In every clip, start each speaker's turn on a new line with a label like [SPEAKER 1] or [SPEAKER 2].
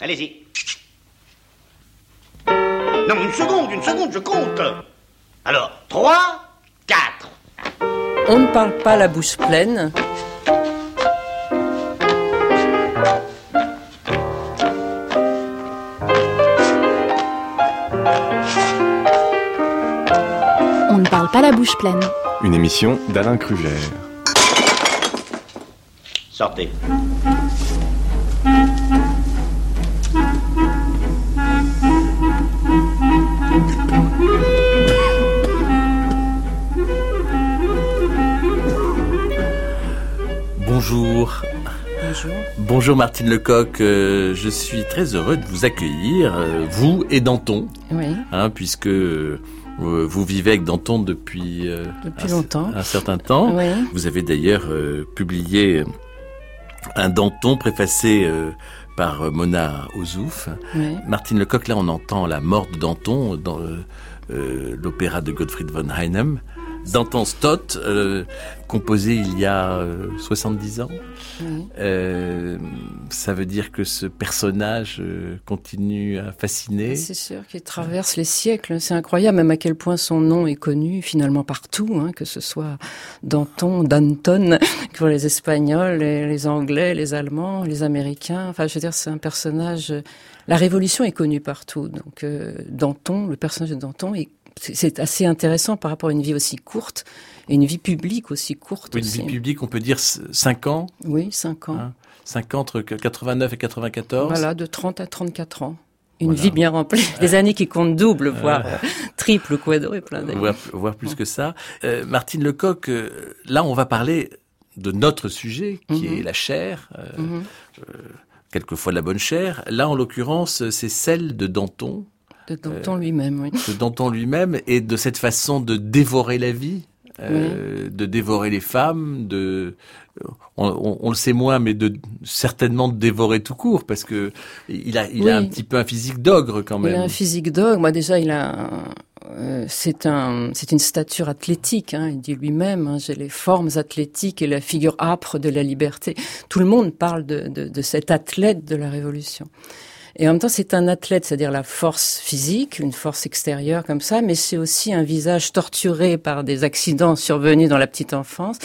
[SPEAKER 1] Allez-y. Non, une seconde, une seconde, je compte. Alors, 3, 4.
[SPEAKER 2] On ne parle pas la bouche pleine.
[SPEAKER 3] On ne parle pas la bouche pleine.
[SPEAKER 4] Une émission d'Alain Krugère.
[SPEAKER 1] Sortez.
[SPEAKER 5] Bonjour.
[SPEAKER 2] Bonjour.
[SPEAKER 5] Bonjour Martine Lecoq, euh, je suis très heureux de vous accueillir, euh, vous et Danton,
[SPEAKER 2] Oui,
[SPEAKER 5] hein, puisque euh, vous vivez avec Danton depuis,
[SPEAKER 2] depuis
[SPEAKER 5] un,
[SPEAKER 2] longtemps.
[SPEAKER 5] un certain temps.
[SPEAKER 2] Oui.
[SPEAKER 5] Vous avez d'ailleurs publié un Danton préfacé par Mona Ozouf.
[SPEAKER 2] oui.
[SPEAKER 5] Martine Lecoq, là on entend la mort de Danton dans l'opéra de Gottfried von Heinem. Danton Stott, euh, composé il y a euh, 70 ans.
[SPEAKER 2] oui.
[SPEAKER 5] Euh, ça veut dire que ce personnage euh, continue à fasciner.
[SPEAKER 2] C'est sûr qu'il traverse les siècles. C'est incroyable même à quel point son nom est connu finalement partout, hein, que ce soit Danton, Danton pour les Espagnols, les, les Anglais, les Allemands, les Américains. Enfin, je veux dire, c'est un personnage. La Révolution est connue partout. Donc euh, Danton, le personnage de Danton, est- c'est assez intéressant par rapport à une vie aussi courte et une vie publique aussi courte.
[SPEAKER 5] Une
[SPEAKER 2] aussi.
[SPEAKER 5] vie publique, on peut dire 5 ans,
[SPEAKER 2] Oui, cinq ans.
[SPEAKER 5] Hein, 5 ans entre 89 et 94.
[SPEAKER 2] Voilà, de 30 à 34 ans. Une
[SPEAKER 5] Voilà.
[SPEAKER 2] vie bien remplie. Des années qui comptent double, voire euh, triple, quadruple.
[SPEAKER 5] voire, voire plus que ça. Euh, Martine Lecoq, euh, là on va parler de notre sujet, qui
[SPEAKER 2] Mhm.
[SPEAKER 5] est la chair, euh,
[SPEAKER 2] Mhm.
[SPEAKER 5] quelquefois de la bonne chair. Là en l'occurrence, c'est celle de Danton,
[SPEAKER 2] De Danton lui-même, oui.
[SPEAKER 5] de Danton lui-même, et de cette façon de dévorer la vie, euh, de dévorer les femmes, de on, on- on le sait moins, mais de certainement de dévorer tout court, parce que il a, il
[SPEAKER 2] Oui.
[SPEAKER 5] a un petit peu un physique d'ogre quand
[SPEAKER 2] Il a
[SPEAKER 5] même.
[SPEAKER 2] un physique d'ogre. Moi, déjà, il a, un- euh, c'est un, c'est une stature athlétique. Hein, il dit lui-même, hein, j'ai les formes athlétiques et la figure âpre de la liberté. Tout le monde parle de, de, de cet athlète de la Révolution. Et en même temps, c'est un athlète, c'est-à-dire la force physique, une force extérieure comme ça, mais c'est aussi un visage torturé par des accidents survenus dans la petite enfance.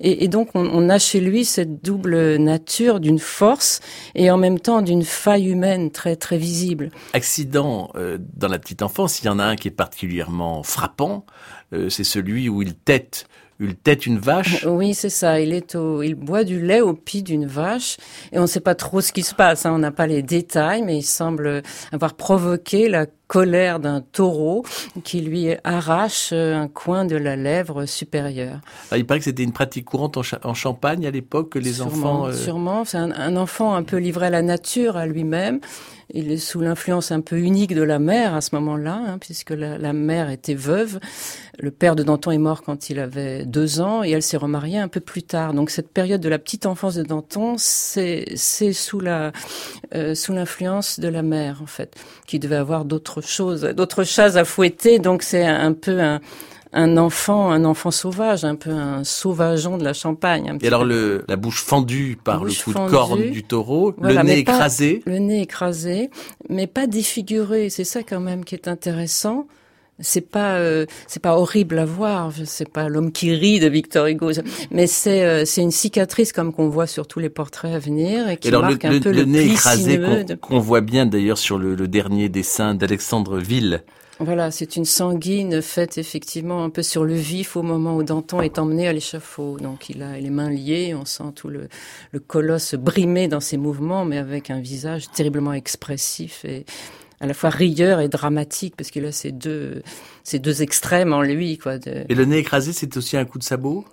[SPEAKER 2] Et, donc, on, on a chez lui cette double nature d'une force et en même temps d'une faille humaine très très visible.
[SPEAKER 5] accident euh, dans la petite enfance, il y en a un qui est particulièrement frappant, euh, c'est celui où il tête, il tête une vache.
[SPEAKER 2] Oui, c'est ça. Il est au, il boit du lait au pied d'une vache et on ne sait pas trop ce qui se passe. Hein. On n'a pas les détails, mais il semble avoir provoqué la colère d'un taureau qui lui arrache euh, un coin de la lèvre supérieure.
[SPEAKER 5] Ah, il paraît que c'était une pratique courante en, Cha- en Champagne à l'époque que les
[SPEAKER 2] sûrement,
[SPEAKER 5] enfants. euh,
[SPEAKER 2] Sûrement, c'est un, un enfant un peu livré à la nature, à lui-même. Il est sous l'influence un peu unique de la mère à ce moment-là, hein, puisque la, la mère était veuve. Le père de Danton est mort quand il avait deux ans et elle s'est remariée un peu plus tard. Donc cette période de la petite enfance de Danton, c'est c'est sous la euh, sous l'influence de la mère en fait, qui devait avoir d'autres choses, d'autres chats à fouetter. Donc c'est un, peu un un enfant, un enfant sauvage, un peu un sauvageon de la Champagne. un petit
[SPEAKER 5] Et alors le, la bouche fendue par
[SPEAKER 2] Bouche
[SPEAKER 5] le coup
[SPEAKER 2] fendue.
[SPEAKER 5] de corne du taureau,
[SPEAKER 2] Voilà,
[SPEAKER 5] le nez
[SPEAKER 2] pas-
[SPEAKER 5] écrasé.
[SPEAKER 2] Le nez écrasé, mais pas défiguré. C'est ça quand même qui est intéressant. C'est pas euh, c'est pas horrible à voir. Sais pas l'homme qui rit de Victor Hugo, mais c'est euh, c'est une cicatrice comme qu'on voit sur tous les portraits à venir et qui
[SPEAKER 5] Et alors le,
[SPEAKER 2] marque un
[SPEAKER 5] le-
[SPEAKER 2] peu
[SPEAKER 5] le
[SPEAKER 2] le,
[SPEAKER 5] nez écrasé qu'on
[SPEAKER 2] de-
[SPEAKER 5] voit bien d'ailleurs sur le, le dernier dessin d'Alexandre Ville.
[SPEAKER 2] Voilà, c'est une sanguine faite effectivement un peu sur le vif au moment où Danton est emmené à l'échafaud. Donc il a les mains liées, on sent tout le, le colosse brimé dans ses mouvements, mais avec un visage terriblement expressif et à la fois rieur et dramatique, parce qu'il a ces deux, ces deux extrêmes en lui. Quoi, de-
[SPEAKER 5] Et le nez écrasé, c'est aussi un coup de sabot?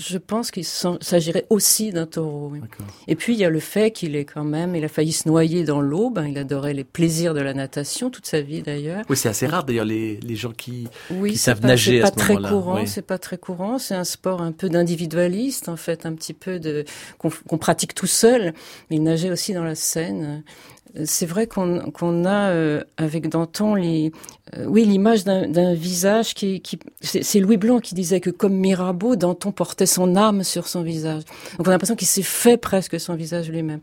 [SPEAKER 2] Je pense qu'il s'agirait aussi d'un taureau. oui. Et puis il y a le fait qu'il est quand même, il a failli se noyer dans l'eau. Ben, il adorait les plaisirs de la natation toute sa vie d'ailleurs.
[SPEAKER 5] Oui, c'est assez rare d'ailleurs les, les gens qui...
[SPEAKER 2] Oui,
[SPEAKER 5] qui
[SPEAKER 2] c'est
[SPEAKER 5] savent
[SPEAKER 2] pas,
[SPEAKER 5] nager à
[SPEAKER 2] pas
[SPEAKER 5] ce moment-là, oui.
[SPEAKER 2] C'est pas très courant. C'est un sport un peu d'individualiste en fait, un petit peu de qu'on qu'on pratique tout seul. Mais il nageait aussi dans la Seine. C'est vrai qu'on a euh, avec Danton les, euh, oui l'image d'un visage qui, qui c'est Louis Blanc qui disait que comme Mirabeau, Danton portait son âme sur son visage. Donc on a l'impression qu'il s'est fait presque son visage lui-même.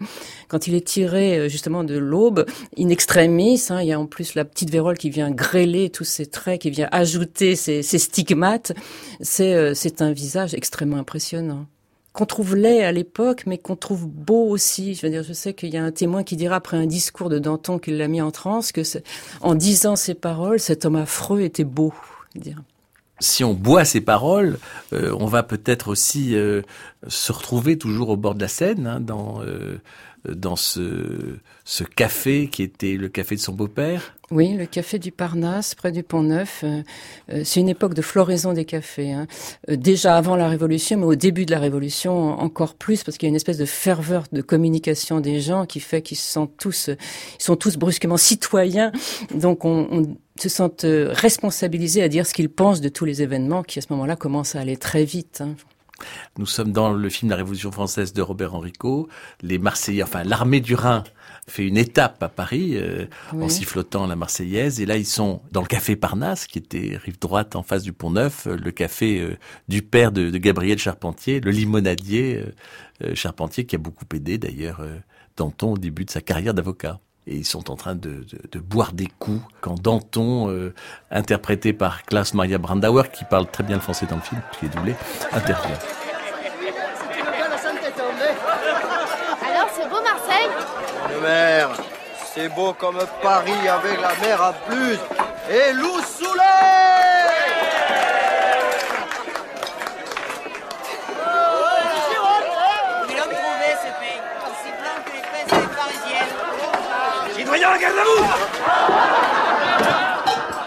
[SPEAKER 2] Quand il est tiré euh, justement de l'aube, in extremis, hein, il y a en plus la petite vérole qui vient grêler tous ses traits, qui vient ajouter ses, ses stigmates. C'est c'est un visage extrêmement impressionnant qu'on trouve laid à l'époque, mais qu'on trouve beau aussi. Je veux dire, je sais qu'il y a un témoin qui dira après un discours de Danton qu'il l'a mis en transe que en disant ces paroles, cet homme affreux était beau.
[SPEAKER 5] Si on boit ces paroles, euh, on va peut-être aussi euh, se retrouver toujours au bord de la Seine, hein, dans euh, dans ce, ce café qui était le café de son beau-père.
[SPEAKER 2] Oui, le café du Parnasse, près du Pont Neuf. Euh, euh, c'est une époque de floraison des cafés. Hein. Euh, déjà avant la Révolution, mais au début de la Révolution encore plus, parce qu'il y a une espèce de ferveur de communication des gens qui fait qu'ils se sentent tous, ils sont tous brusquement citoyens. Donc on, on se sentent responsabilisés à dire ce qu'ils pensent de tous les événements qui à ce moment-là commencent à aller très vite. Hein.
[SPEAKER 5] Nous sommes dans le film La Révolution française de Robert Enrico. Les Marseillais, enfin l'armée du Rhin fait une étape à Paris euh, en sifflotant la Marseillaise. Et là, ils sont dans le café Parnasse, qui était rive droite en face du Pont Neuf, euh, le café euh, du père de, Gabriel Charpentier, le limonadier Charpentier, qui a beaucoup aidé d'ailleurs Danton au début de sa carrière d'avocat et ils sont en train de, de, boire des coups quand Danton, interprété par Klaus Maria Brandauer, qui parle très bien le français dans le film, qui est doublé, intervient.
[SPEAKER 6] C'est beau comme Paris avec la mer à plus. Et loup soleil
[SPEAKER 1] Citoyens, garde à vous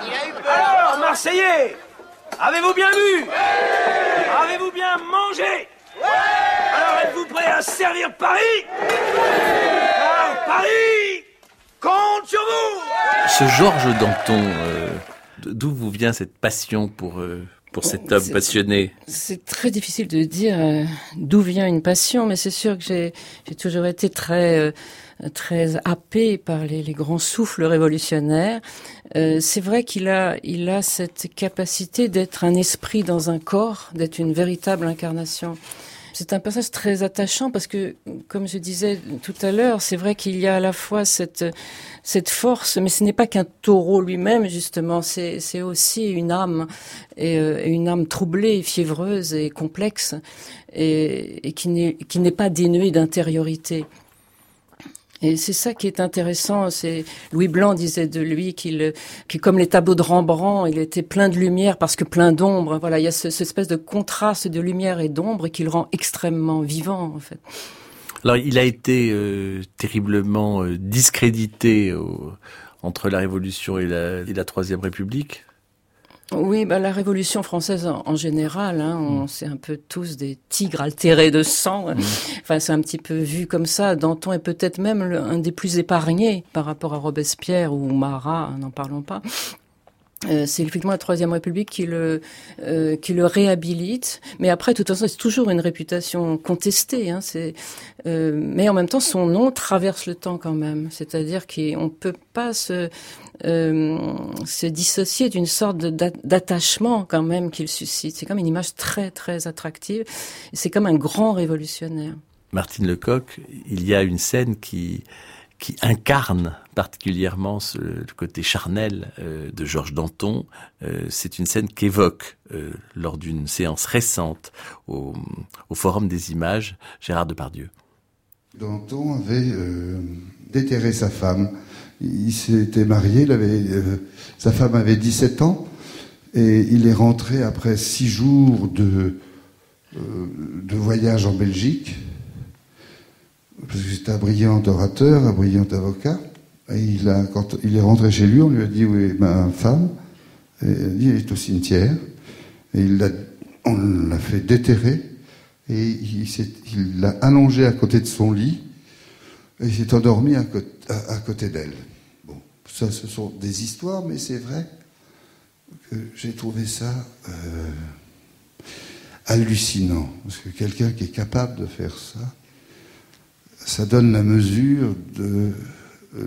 [SPEAKER 6] Il a eu peur.
[SPEAKER 1] Alors, Marseillais Avez-vous bien vu Avez-vous bien mangé? Alors êtes-vous prêts à servir Paris? Paris! sur vous
[SPEAKER 5] Ce Georges Danton, euh, d'où vous vient cette passion pour, euh, pour cet homme passionné?
[SPEAKER 2] C'est très difficile de dire euh, d'où vient une passion, mais c'est sûr que j'ai toujours été très très happé par les, les, grands souffles révolutionnaires. c'est vrai qu'il a, il a cette capacité d'être un esprit dans un corps, d'être une véritable incarnation. C'est un passage très attachant parce que, comme je disais tout à l'heure, c'est vrai qu'il y a à la fois cette, force, mais ce n'est pas qu'un taureau lui-même, justement, c'est, aussi une âme, euh, une âme troublée, fiévreuse et complexe, et, et qui n'est pas dénuée d'intériorité. Et c'est ça qui est intéressant. C'est Louis Blanc disait de lui qu'il, que comme les tableaux de Rembrandt, il était plein de lumière parce que plein d'ombre. Voilà, il y a ce, cette espèce de contraste de lumière et d'ombre qui le rend extrêmement vivant, en fait.
[SPEAKER 5] Alors, il a été euh, terriblement euh, discrédité entre la Révolution et la, et la Troisième République.
[SPEAKER 2] Oui, bah, la Révolution française en, général, hein, on mm. c'est un peu tous des tigres altérés de sang. Mm. Enfin, c'est un petit peu vu comme ça. Danton est peut-être même un des plus épargnés par rapport à Robespierre ou Marat, n'en parlons pas. Euh, c'est effectivement la Troisième République qui le euh, qui le réhabilite, mais après, de toute façon, c'est toujours une réputation contestée. Hein, c'est euh, mais en même temps, son nom traverse le temps quand même. C'est-à-dire qu'on peut pas se se dissocier d'une sorte d'attachement quand même qu'il suscite. C'est comme une image très très attractive. C'est comme un grand révolutionnaire.
[SPEAKER 5] Martine Lecoq, il y a une scène qui qui incarne particulièrement le côté charnel euh, de Georges Danton. Euh, c'est une scène qu'évoque euh, lors d'une séance récente au, Forum des images Gérard Depardieu.
[SPEAKER 7] Danton avait déterré sa femme. Il s'était marié, sa femme avait 17 ans, et il est rentré après six jours de voyage en Belgique parce que c'était un brillant orateur, un brillant avocat. Et il a, quand il est rentré chez lui, on lui a dit où est ma femme. Et il a dit, elle est au cimetière. Et il on l'a fait déterrer. Et il, l'a allongé à côté de son lit. Et il s'est endormi à, côté, d'elle. Bon, ça, ce sont des histoires, mais c'est vrai que j'ai trouvé ça euh, hallucinant. Parce que quelqu'un qui est capable de faire ça, ça donne la mesure de,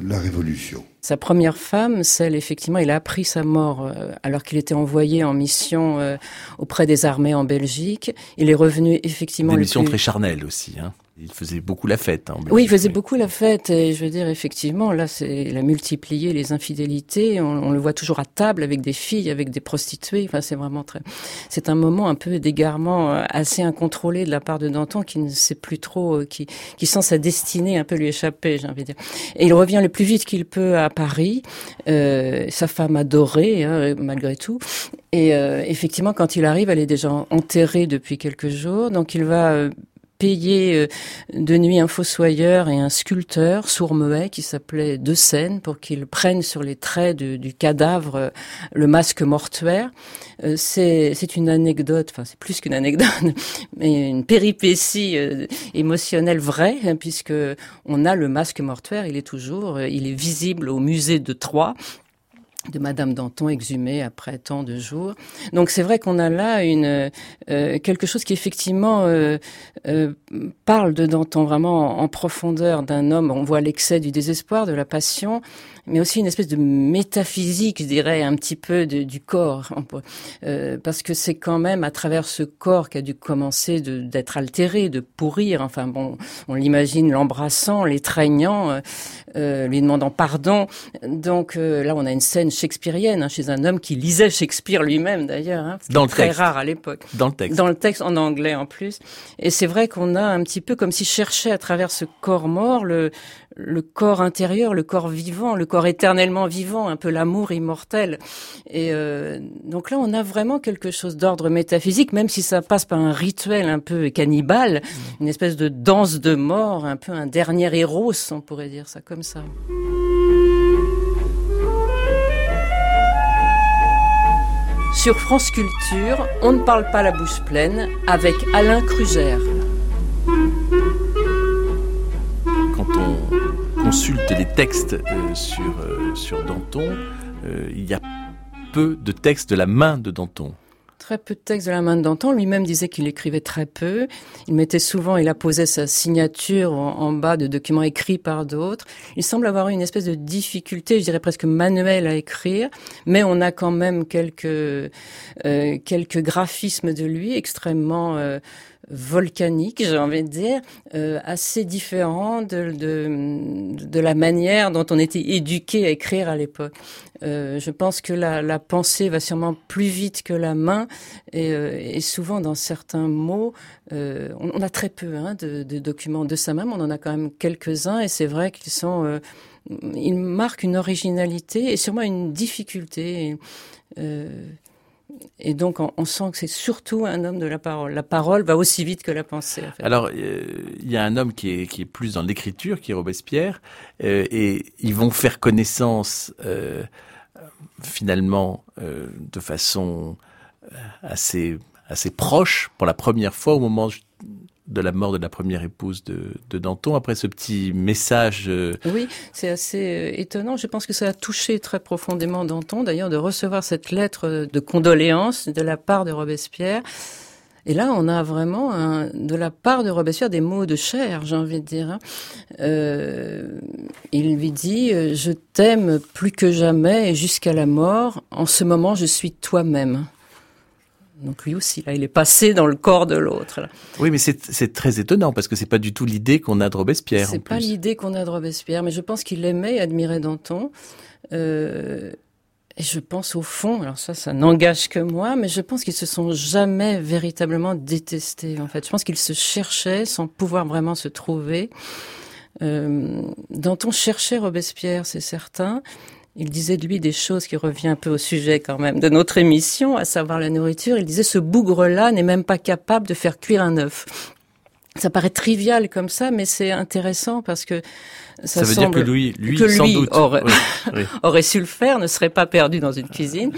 [SPEAKER 7] la Révolution.
[SPEAKER 2] Sa première femme, celle effectivement, il a appris sa mort euh, alors qu'il était envoyé en mission euh, auprès des armées en Belgique. Il est revenu effectivement.
[SPEAKER 5] Des missions très charnelles aussi. Hein. Il faisait beaucoup la fête. Hein,
[SPEAKER 2] oui, il faisait beaucoup la fête. Et je veux dire, effectivement, là, c'est, il a multiplié les infidélités. On, on, le voit toujours à table avec des filles, avec des prostituées. Enfin, c'est vraiment très. C'est un moment un peu d'égarement euh, assez incontrôlé de la part de Danton qui ne sait plus trop, qui, qui sent sa destinée un peu lui échapper, j'ai envie de dire. Et il revient le plus vite qu'il peut à Paris, euh, sa femme adorée, hein, malgré tout. Et euh, effectivement, quand il arrive, elle est déjà enterrée depuis quelques jours, donc il va euh, payer euh, de nuit un fossoyeur et un sculpteur sourd-muet qui s'appelait De Seine pour qu'ils prennent sur les traits du, cadavre euh, le masque mortuaire. Euh, c'est, c'est une anecdote, enfin c'est plus qu'une anecdote, mais une péripétie émotionnelle vraie, hein, puisque on a le masque mortuaire, il est toujours, il est visible au musée de Troyes de Madame Danton exhumée après tant de jours. Donc c'est vrai qu'on a là une euh, quelque chose qui effectivement euh, euh, parle de Danton vraiment en, en profondeur d'un homme. On voit l'excès du désespoir, de la passion, mais aussi une espèce de métaphysique, je dirais, un petit peu de, du corps, euh, parce que c'est quand même à travers ce corps qu'a dû commencer d'être altéré, de pourrir. Enfin bon, on l'imagine l'embrassant, l'étreignant, euh, euh, lui demandant pardon. Donc euh, là, on a une scène shakespearienne hein, chez un homme qui lisait Shakespeare lui-même, d'ailleurs. Hein,
[SPEAKER 5] Dans le
[SPEAKER 2] très
[SPEAKER 5] texte.
[SPEAKER 2] rare à l'époque.
[SPEAKER 5] Dans le texte.
[SPEAKER 2] Dans le texte en anglais en plus. Et c'est vrai qu'on a un petit peu comme s'il cherchait à travers ce corps mort le le corps intérieur, le corps vivant, le corps éternellement vivant, un peu l'amour immortel. Et euh, donc là, on a vraiment quelque chose d'ordre métaphysique, même si ça passe par un rituel un peu cannibale, une espèce de danse de mort, un peu un dernier héros, on pourrait dire ça comme ça. Sur France Culture, on ne parle pas la bouche pleine avec Alain Krugère.
[SPEAKER 5] Consulte les textes euh, sur, euh, sur Danton, euh, il y a peu de textes de la main de Danton.
[SPEAKER 2] Très peu de textes de la main de Danton. Lui-même disait qu'il écrivait très peu. Il mettait souvent, il apposait sa signature en, bas de documents écrits par d'autres. Il semble avoir eu une espèce de difficulté, je dirais presque manuelle à écrire, mais on a quand même quelques quelques graphismes de lui extrêmement volcanique, j'ai envie de dire, euh, assez différent de, de, de, la manière dont on était éduqué à écrire à l'époque. Euh, je pense que la, la, pensée va sûrement plus vite que la main, et, euh, et souvent dans certains mots, euh, on, on, a très peu hein, de, de, documents de sa main, mais on en a quand même quelques-uns, et c'est vrai qu'ils sont, euh, ils marquent une originalité et sûrement une difficulté. Et, et donc, on, sent que c'est surtout un homme de la parole. La parole va aussi vite que la pensée.
[SPEAKER 5] Alors, il euh, y a un homme qui est, plus dans l'écriture, qui est Robespierre, euh, et ils vont faire connaissance euh, finalement de façon assez assez proche pour la première fois au moment de la mort de la première épouse de, Danton, après ce petit message. Euh...
[SPEAKER 2] Oui, c'est assez euh, étonnant. Je pense que ça a touché très profondément Danton, d'ailleurs, de recevoir cette lettre de condoléances de la part de Robespierre. Et là, on a vraiment de la part de Robespierre des mots de chair, j'ai envie de dire. Euh, il lui dit Je t'aime plus que jamais et jusqu'à la mort. En ce moment, je suis toi-même. Donc lui aussi, là, il est passé dans le corps de l'autre.
[SPEAKER 5] Oui, mais c'est très étonnant parce que c'est pas du tout l'idée qu'on a de Robespierre.
[SPEAKER 2] C'est pas l'idée qu'on a de Robespierre, mais je pense qu'il aimait et admirait Danton. Euh, et je pense au fond, alors ça, ça n'engage que moi, mais je pense qu'ils se sont jamais véritablement détestés. En fait, je pense qu'ils se cherchaient sans pouvoir vraiment se trouver. Euh, Danton cherchait Robespierre, c'est certain. Il disait de lui des choses qui revient un peu au sujet quand même de notre émission, à savoir la nourriture. Il disait ce bougre-là n'est même pas capable de faire cuire un œuf. Ça paraît trivial comme ça, mais c'est intéressant parce que ça,
[SPEAKER 5] ça veut
[SPEAKER 2] semble
[SPEAKER 5] dire que lui, lui,
[SPEAKER 2] que lui
[SPEAKER 5] sans doute,
[SPEAKER 2] aurait,
[SPEAKER 5] oui, oui.
[SPEAKER 2] aurait su le faire, ne serait pas perdu dans une cuisine.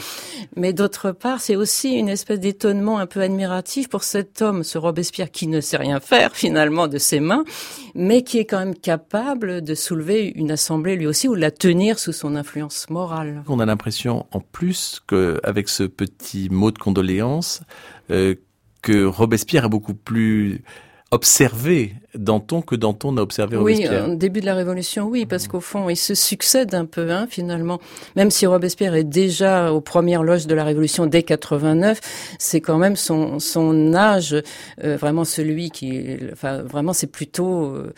[SPEAKER 2] Mais d'autre part, c'est aussi une espèce d'étonnement un peu admiratif pour cet homme, ce Robespierre, qui ne sait rien faire finalement de ses mains, mais qui est quand même capable de soulever une assemblée lui aussi ou de la tenir sous son influence morale.
[SPEAKER 5] On a l'impression, en plus, qu'avec ce petit mot de condoléance, euh, que Robespierre est beaucoup plus observé Danton que Danton n'a observé Robespierre.
[SPEAKER 2] Oui, au début de la Révolution, oui, parce qu'au fond, ils se succèdent un peu, hein, finalement. Même si Robespierre est déjà aux premières loges de la Révolution dès 89, c'est quand même son, son âge, euh, vraiment celui qui, enfin, vraiment, c'est plutôt euh,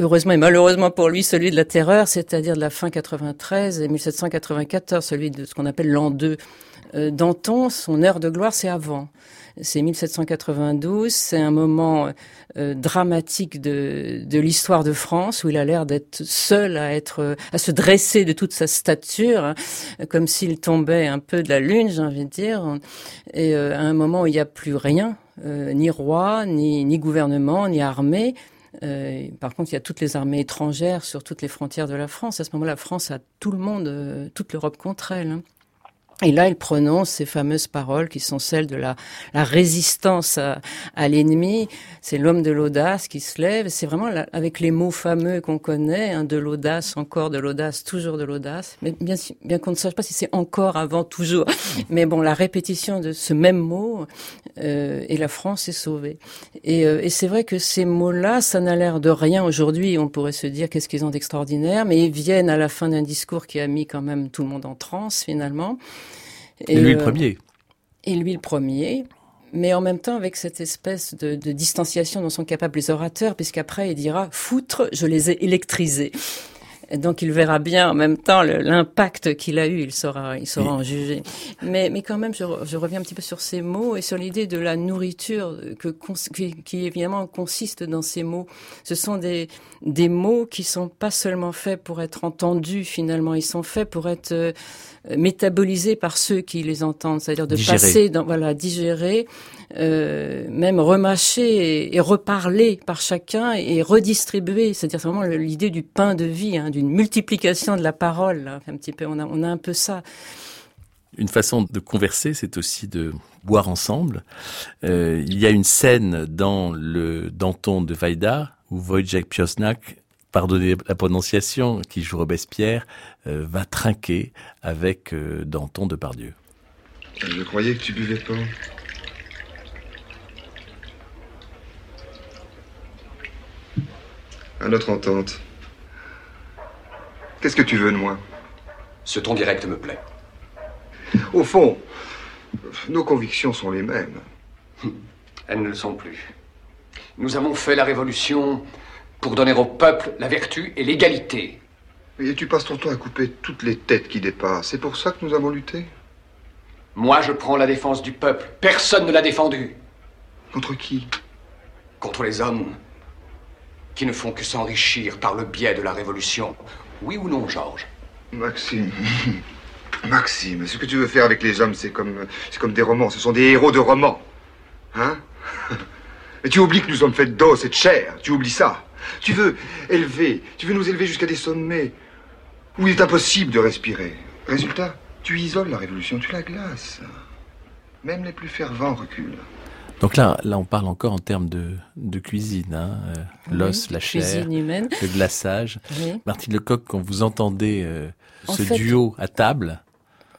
[SPEAKER 2] heureusement et malheureusement pour lui, celui de la terreur, c'est-à-dire de la fin 93 et 1794, celui de ce qu'on appelle l'an 2. Euh, Danton, son heure de gloire, c'est avant. C'est 1792, c'est un moment euh, dramatique de, de l'histoire de France où il a l'air d'être seul à être, à se dresser de toute sa stature, hein, comme s'il tombait un peu de la lune, j'ai envie de dire, et euh, à un moment où il n'y a plus rien, ni roi, ni, ni gouvernement, ni armée, euh, par contre, il y a toutes les armées étrangères sur toutes les frontières de la France. À ce moment-là, la France a tout le monde, euh, toute l'Europe contre elle. Et là, il prononce ces fameuses paroles qui sont celles de la, la résistance à, à l'ennemi. C'est l'homme de l'audace qui se lève. C'est vraiment avec les mots fameux qu'on connaît, hein, de l'audace, encore de l'audace, toujours de l'audace. Mais bien, bien qu'on ne sache pas si c'est encore avant, toujours. Mais bon, la répétition de ce même mot, euh, et la France est sauvée. Et, euh, et c'est vrai que ces mots-là, ça n'a l'air de rien aujourd'hui. On pourrait se dire qu'est-ce qu'ils ont d'extraordinaire, mais ils viennent à la fin d'un discours qui a mis quand même tout le monde en transe finalement.
[SPEAKER 5] Et, lui le euh, premier.
[SPEAKER 2] Et lui le premier mais en même temps avec cette espèce de, de, distanciation dont sont capables les orateurs, puisqu'après il dira foutre, je les ai électrisés. Donc il verra bien en même temps l'impact qu'il a eu, il saura, il saura en juger. Mais, mais quand même, je, je, reviens un petit peu sur ces mots et sur l'idée de la nourriture que, qui, qui, évidemment consiste dans ces mots. Ce sont des, des mots qui sont pas seulement faits pour être entendus finalement, ils sont faits pour être euh, métabolisés par ceux qui les entendent, c'est-à-dire de passer dans, voilà, digérer euh, même remâcher et, reparler par chacun et redistribuer. C'est-à-dire vraiment l'idée du pain de vie, hein, d'une multiplication de la parole. un petit peu, on a, on a un peu ça.
[SPEAKER 5] Une façon de converser, c'est aussi de boire ensemble. Euh, il y a une scène dans le Danton de Vaida où Wojciech Piosnak, pardonnez la prononciation, qui joue Robespierre, euh, va trinquer avec euh, Danton de Pardieu.
[SPEAKER 7] Je croyais que tu buvais pas. à notre entente. Qu'est-ce que tu veux de moi?
[SPEAKER 8] Ce ton direct me plaît.
[SPEAKER 7] Au fond, nos convictions sont les mêmes.
[SPEAKER 8] Elles ne le sont plus. Nous avons fait la révolution pour donner au peuple la vertu et l'égalité.
[SPEAKER 7] Et tu passes ton temps à couper toutes les têtes qui dépassent. C'est pour ça que nous avons lutté?
[SPEAKER 8] Moi, je prends la défense du peuple. Personne ne l'a défendu.
[SPEAKER 7] Contre qui?
[SPEAKER 8] Contre les hommes qui ne font que s'enrichir par le biais de la révolution. Oui ou non, Georges?
[SPEAKER 7] Maxime. Maxime, ce que tu veux faire avec les hommes, c'est comme, c'est comme des romans. Ce sont des héros de romans. Hein? Mais tu oublies que nous sommes faits d'os et de chair. Tu oublies ça. Tu veux élever, tu veux nous élever jusqu'à des sommets où il est impossible de respirer. Résultat, tu isoles la révolution, tu la glaces. Même les plus fervents reculent.
[SPEAKER 5] Donc là, là, on parle encore en termes de, de cuisine, hein, euh, l'os, la chair, le glaçage. Martine Lecoq, quand vous entendez euh, ce duo à table,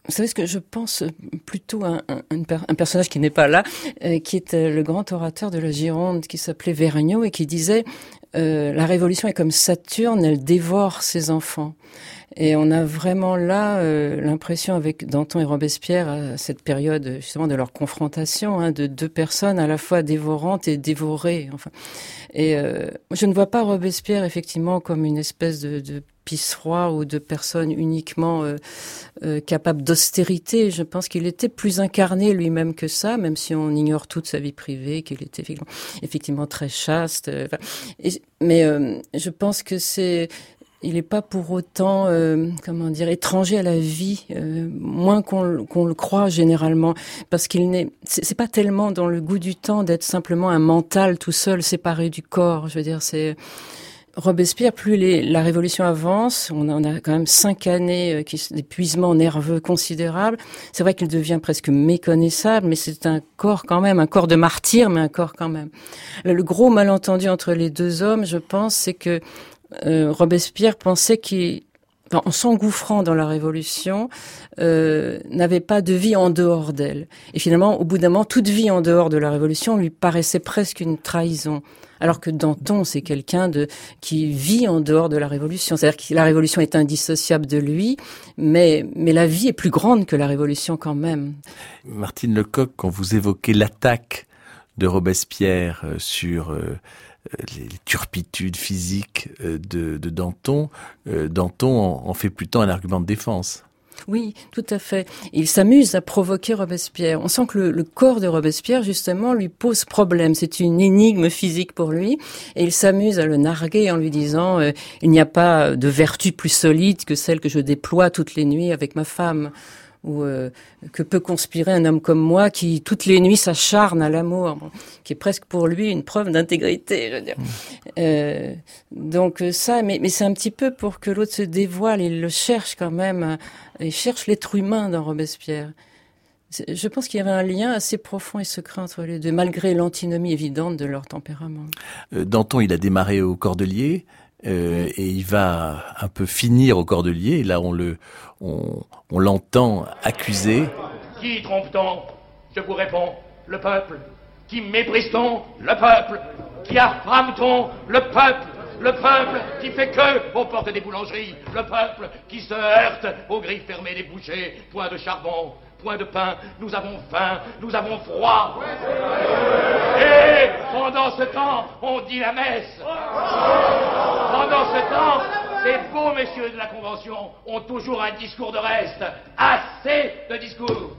[SPEAKER 2] vous savez ce que je pense plutôt à un, un, personnage qui n'est pas là, euh, qui est le grand orateur de la Gironde, qui s'appelait Vergniaud et qui disait la révolution est comme Saturne, elle dévore ses enfants. Et on a vraiment là euh, l'impression avec Danton et Robespierre à cette période justement de leur confrontation, hein, de deux personnes à la fois dévorantes et dévorées. Enfin, et euh, je ne vois pas Robespierre effectivement comme une espèce de, de pisse-roi ou de personne uniquement euh, euh capable d'austérité. Je pense qu'il était plus incarné lui-même que ça, même si on ignore toute sa vie privée, qu'il était effectivement, très chaste. et, mais je pense que c'est il n'est pas pour autant, euh, comment dire, étranger à la vie, euh, moins qu'on qu'on le croit généralement, parce qu'il n'est, c'est pas tellement dans le goût du temps d'être simplement un mental tout seul, séparé du corps. Je veux dire, c'est Robespierre. Plus les, la Révolution avance, on en a quand même cinq années euh, d'épuisement nerveux considérable. C'est vrai qu'il devient presque méconnaissable, mais c'est un corps quand même, un corps de martyr, mais un corps quand même. Le gros malentendu entre les deux hommes, je pense, c'est que euh, Robespierre pensait qu'il en s'engouffrant dans la révolution, euh, n'avait pas de vie en dehors d'elle. Et finalement, au bout d'un moment, toute vie en dehors de la révolution lui paraissait presque une trahison. Alors que Danton, c'est quelqu'un de qui vit en dehors de la révolution. C'est-à-dire que la révolution est indissociable de lui, mais mais la vie est plus grande que la révolution quand même.
[SPEAKER 5] Martine Lecoq, quand vous évoquez l'attaque de Robespierre euh, sur euh, les turpitudes physiques euh, de, Danton, Danton en, fait plutôt un argument de défense.
[SPEAKER 2] Oui, tout à fait. Il s'amuse à provoquer Robespierre. On sent que le, corps de Robespierre, justement, lui pose problème. C'est une énigme physique pour lui. Et il s'amuse à le narguer en lui disant euh, Il n'y a pas de vertu plus solide que celle que je déploie toutes les nuits avec ma femme ou euh, que peut conspirer un homme comme moi qui toutes les nuits s'acharne à l'amour, bon, qui est presque pour lui une preuve d'intégrité. Je veux dire. Euh, donc euh, ça, mais, mais c'est un petit peu pour que l'autre se dévoile. Il le cherche quand même. Euh, il cherche l'être humain dans Robespierre. Je pense qu'il y avait un lien assez profond et secret entre les deux, malgré l'antinomie évidente de leur tempérament.
[SPEAKER 5] Euh, Danton, il a démarré au Cordelier. Euh, et il va un peu finir au Cordelier. Et là, on le, on, on l'entend accuser.
[SPEAKER 9] Qui trompe-t-on? Je vous réponds, le peuple. Qui méprise-t-on? Le peuple. Qui affame-t-on Le peuple. Le peuple qui fait que aux portes des boulangeries. Le peuple qui se heurte aux grilles fermées des bouchers. Point de charbon, point de pain. Nous avons faim, nous avons froid. Et pendant ce temps, on dit la messe. Pendant ce temps, ces beaux messieurs de la Convention ont toujours un discours de reste. Assez de discours.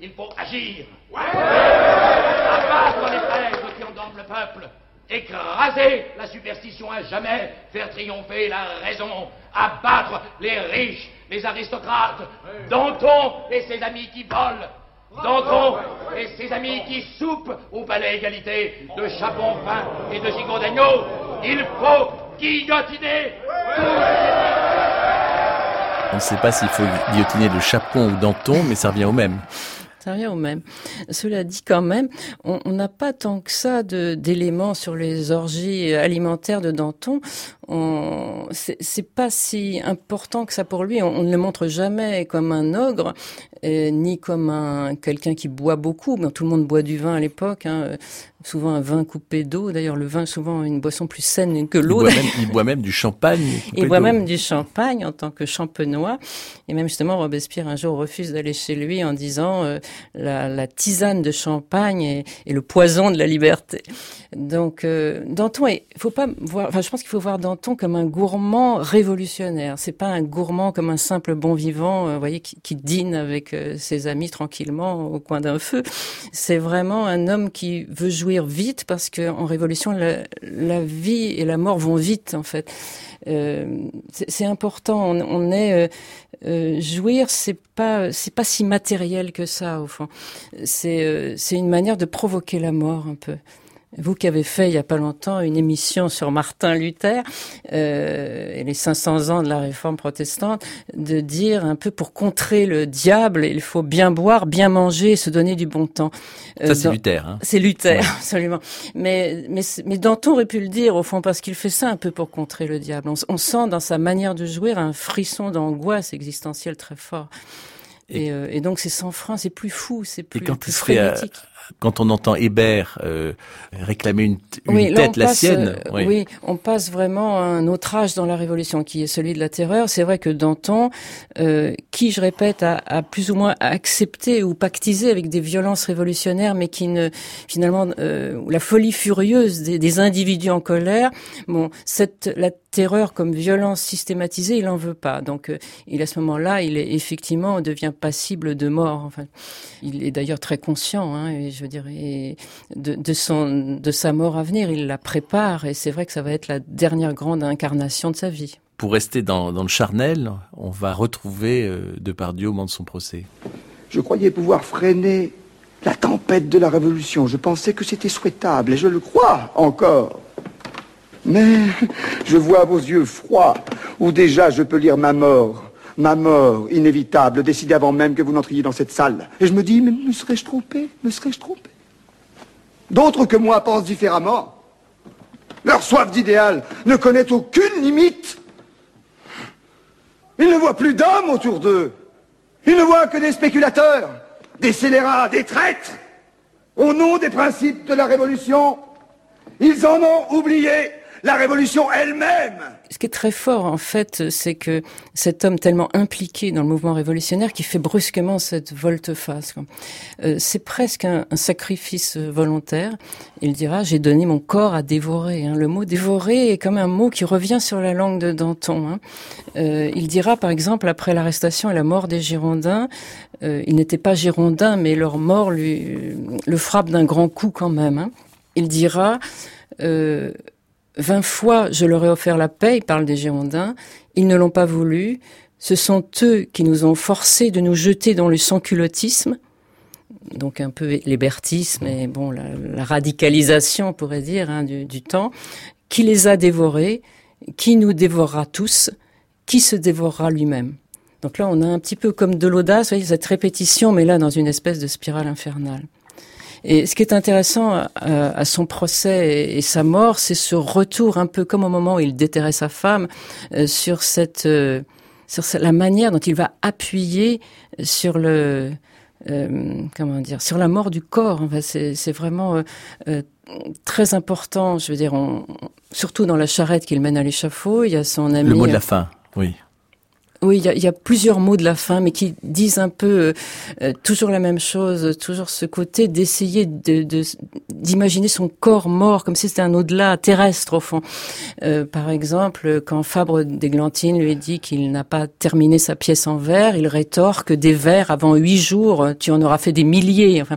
[SPEAKER 9] Il faut agir. Abattre les fraises qui endorment le peuple. Écraser la superstition à jamais. Faire triompher la raison. Abattre les riches, les aristocrates. Danton et ses amis qui volent. Danton et ses amis qui soupent au palais égalité de chapon fin et de gigot d'agneau. Il faut guillotiner
[SPEAKER 5] On ne sait pas s'il faut guillotiner le Chapon ou Danton, mais ça revient au même.
[SPEAKER 2] Cela dit quand même, on n'a pas tant que ça d'éléments sur les orgies alimentaires de Danton. C'est pas si important que ça pour lui. On ne le montre jamais comme un ogre, et, ni comme un quelqu'un qui boit beaucoup. Ben, tout le monde boit du vin à l'époque. Hein souvent un vin coupé d'eau. D'ailleurs, le vin, souvent, une boisson plus saine que l'eau.
[SPEAKER 5] Il, il, boit même du champagne.
[SPEAKER 2] Il boit même du champagne en tant que champenois. Et même justement, Robespierre un jour refuse d'aller chez lui en disant euh, la, la, tisane de champagne est, est, le poison de la liberté. Donc, euh, Danton, il faut pas voir. Enfin, je pense qu'il faut voir Danton comme un gourmand révolutionnaire. C'est pas un gourmand comme un simple bon vivant, euh, vous voyez, qui, qui dîne avec euh, ses amis tranquillement au coin d'un feu. C'est vraiment un homme qui veut jouer vite parce que en révolution la, vie et la mort vont vite en fait. Euh, c'est important. On, est euh, jouir, c'est pas c'est pas si matériel que ça au fond. C'est c'est une manière de provoquer la mort un peu. Vous qui avez fait il y a pas longtemps une émission sur Martin Luther euh, et les 500 ans de la réforme protestante, de dire un peu pour contrer le diable, il faut bien boire, bien manger et se donner du bon temps.
[SPEAKER 5] Euh, ça c'est Luther. Hein.
[SPEAKER 2] C'est Luther, ouais. absolument. Mais, mais, mais Danton aurait pu le dire au fond parce qu'il fait ça un peu pour contrer le diable. On, on sent dans sa manière de jouer un frisson d'angoisse existentielle très fort. Et, et, euh, et donc c'est sans frein, c'est plus fou, c'est plus,
[SPEAKER 5] et quand
[SPEAKER 2] plus
[SPEAKER 5] frénétique quand on entend Hébert euh, réclamer une, une
[SPEAKER 2] oui,
[SPEAKER 5] tête, la
[SPEAKER 2] passe,
[SPEAKER 5] sienne.
[SPEAKER 2] Euh, oui. oui. on passe vraiment à un autre âge dans la Révolution, qui est celui de la terreur. C'est vrai que Danton, euh, qui, je répète, a, a, plus ou moins accepté ou pactisé avec des violences révolutionnaires, mais qui ne, finalement, euh, la folie furieuse des, des, individus en colère, bon, cette, la terreur comme violence systématisée, il en veut pas. Donc, euh, il à ce moment-là, il est effectivement devient passible de mort. Enfin, il est d'ailleurs très conscient. Hein, et je veux dire, et de, de, son, de sa mort à venir, il la prépare. Et c'est vrai que ça va être la dernière grande incarnation de sa vie.
[SPEAKER 5] Pour rester dans, dans le charnel, on va retrouver euh, Depardieu au moment de son procès.
[SPEAKER 10] Je croyais pouvoir freiner la tempête de la Révolution. Je pensais que c'était souhaitable, et je le crois encore. Mais je vois vos yeux froids, où déjà je peux lire ma mort. Ma mort, inévitable, décidée avant même que vous n'entriez dans cette salle. Et je me dis, mais me serais-je trompé? Me serais-je trompé? D'autres que moi pensent différemment. Leur soif d'idéal ne connaît aucune limite. Ils ne voient plus d'hommes autour d'eux. Ils ne voient que des spéculateurs, des scélérats, des traîtres. Au nom des principes de la Révolution, ils en ont oublié la Révolution elle-même.
[SPEAKER 2] Ce qui est très fort, en fait, c'est que cet homme tellement impliqué dans le mouvement révolutionnaire qui fait brusquement cette volte-face. Euh, c'est presque un, sacrifice volontaire. Il dira, j'ai donné mon corps à dévorer. Hein. Le mot dévorer est comme un mot qui revient sur la langue de Danton. Hein. Euh, il dira, par exemple, après l'arrestation et la mort des Girondins, euh, ils n'étaient pas Girondins, mais leur mort lui, le frappe d'un grand coup quand même. Hein. Il dira... Euh, Vingt fois je leur ai offert la paix, parle des Girondins, ils ne l'ont pas voulu, ce sont eux qui nous ont forcés de nous jeter dans le sans-culottisme, donc un peu l'hébertisme et bon la, radicalisation on pourrait dire hein, du, temps, qui les a dévorés, qui nous dévorera tous, qui se dévorera lui-même? Donc là on a un petit peu comme de l'audace, cette répétition, mais là dans une espèce de spirale infernale. Et ce qui est intéressant à, à son procès et, sa mort, c'est ce retour un peu comme au moment où il déterrait sa femme euh, sur cette euh, sur la manière dont il va appuyer sur le euh, comment dire sur la mort du corps. Enfin, c'est vraiment très important. Je veux dire, on, surtout dans la charrette qu'il mène à l'échafaud, il y a son ami.
[SPEAKER 5] Le mot de la fin, oui.
[SPEAKER 2] Oui, il y a, y a, plusieurs mots de la fin, mais qui disent un peu euh, euh, toujours la même chose, toujours ce côté d'essayer de, d'imaginer son corps mort, comme si c'était un au-delà terrestre au fond. Euh, par exemple, quand Fabre d'Églantine lui dit qu'il n'a pas terminé sa pièce en verre, il rétorque des vers avant huit jours, tu en auras fait des milliers. Enfin,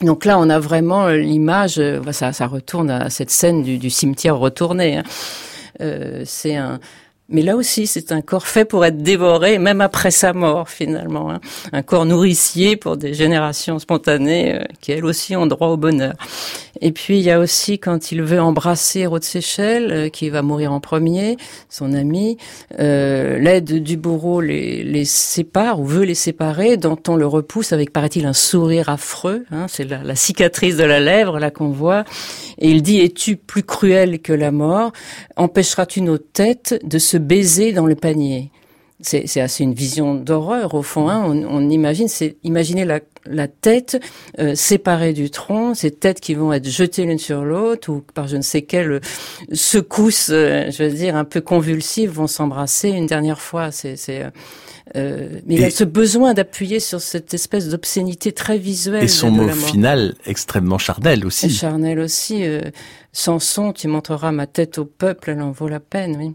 [SPEAKER 2] donc là, on a vraiment l'image, ça, ça retourne à cette scène du, du cimetière retourné. Hein. Euh, c'est un, mais là aussi, c'est un corps fait pour être dévoré, même après sa mort, finalement. Hein. Un corps nourricier pour des générations spontanées euh, qui, elles aussi, ont droit au bonheur. Et puis, il y a aussi, quand il veut embrasser Rode Séchelle, euh, qui va mourir en premier, son ami, euh, l'aide du bourreau les, les, sépare, ou veut les séparer, Danton le repousse avec, paraît-il, un sourire affreux. Hein. C'est la, la, cicatrice de la lèvre, là, qu'on voit. Et il dit, es-tu plus cruel que la mort? Empêcheras-tu nos têtes de se baiser dans le panier. C'est assez une vision d'horreur au fond. Hein. On, imagine, c'est imaginer la, la tête euh, séparée du tronc, ces têtes qui vont être jetées l'une sur l'autre ou par je ne sais quelle secousse, euh, je veux dire un peu convulsive, vont s'embrasser une dernière fois. C'est euh, euh, mais il a ce besoin d'appuyer sur cette espèce d'obscénité très visuelle.
[SPEAKER 5] Et son mot final extrêmement charnel aussi.
[SPEAKER 2] charnel aussi. Euh, Samson, tu montreras ma tête au peuple, elle en vaut la peine. Oui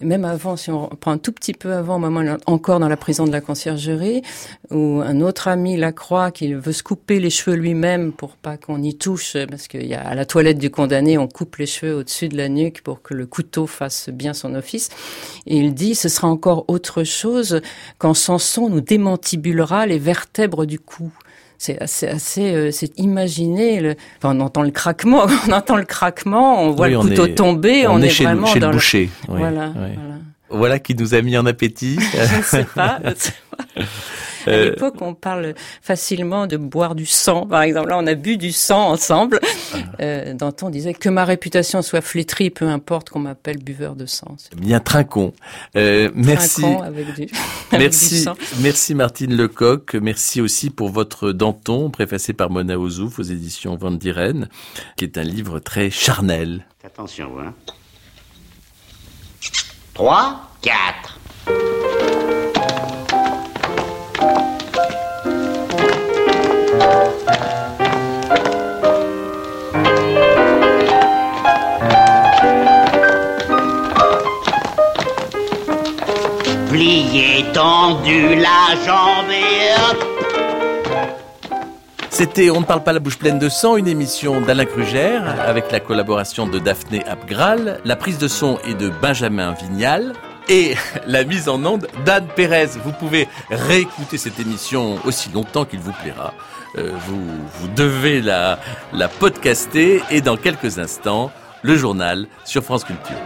[SPEAKER 2] même avant, si on prend un tout petit peu avant, moment encore dans la prison de la conciergerie, où un autre ami Lacroix qui veut se couper les cheveux lui-même pour pas qu'on y touche, parce qu'il y a à la toilette du condamné, on coupe les cheveux au-dessus de la nuque pour que le couteau fasse bien son office. Il dit, ce sera encore autre chose quand Samson nous démantibulera les vertèbres du cou c'est assez, assez euh, c'est imaginer. Le, enfin, on entend le craquement, on entend le craquement, on voit le couteau tomber, on, est,
[SPEAKER 5] chez
[SPEAKER 2] vraiment
[SPEAKER 5] chez
[SPEAKER 2] dans
[SPEAKER 5] le boucher.
[SPEAKER 2] voilà,
[SPEAKER 5] voilà. Voilà qui nous a mis en appétit.
[SPEAKER 2] je ne sais pas. À euh, l'époque, on parle facilement de boire du sang, par exemple. Là, on a bu du sang ensemble. Ah. Euh, Danton disait que ma réputation soit flétrie, peu importe qu'on m'appelle buveur de sang.
[SPEAKER 5] Bien trinquons. Euh, merci.
[SPEAKER 2] avec du,
[SPEAKER 5] merci, merci Martine Lecoq. Merci aussi pour votre Danton, préfacé par Mona Ozouf aux éditions Van Diren, qui est un livre très charnel.
[SPEAKER 11] Attention, hein. 3, 4. Tendu, la jambe
[SPEAKER 5] c'était On ne parle pas la bouche pleine de sang, une émission d'Alain Crugère avec la collaboration de Daphné Abgral. La prise de son est de Benjamin Vignal et la mise en onde d'Anne Pérez. Vous pouvez réécouter cette émission aussi longtemps qu'il vous plaira. Euh, vous, vous devez la, la podcaster et dans quelques instants, le journal sur France Culture.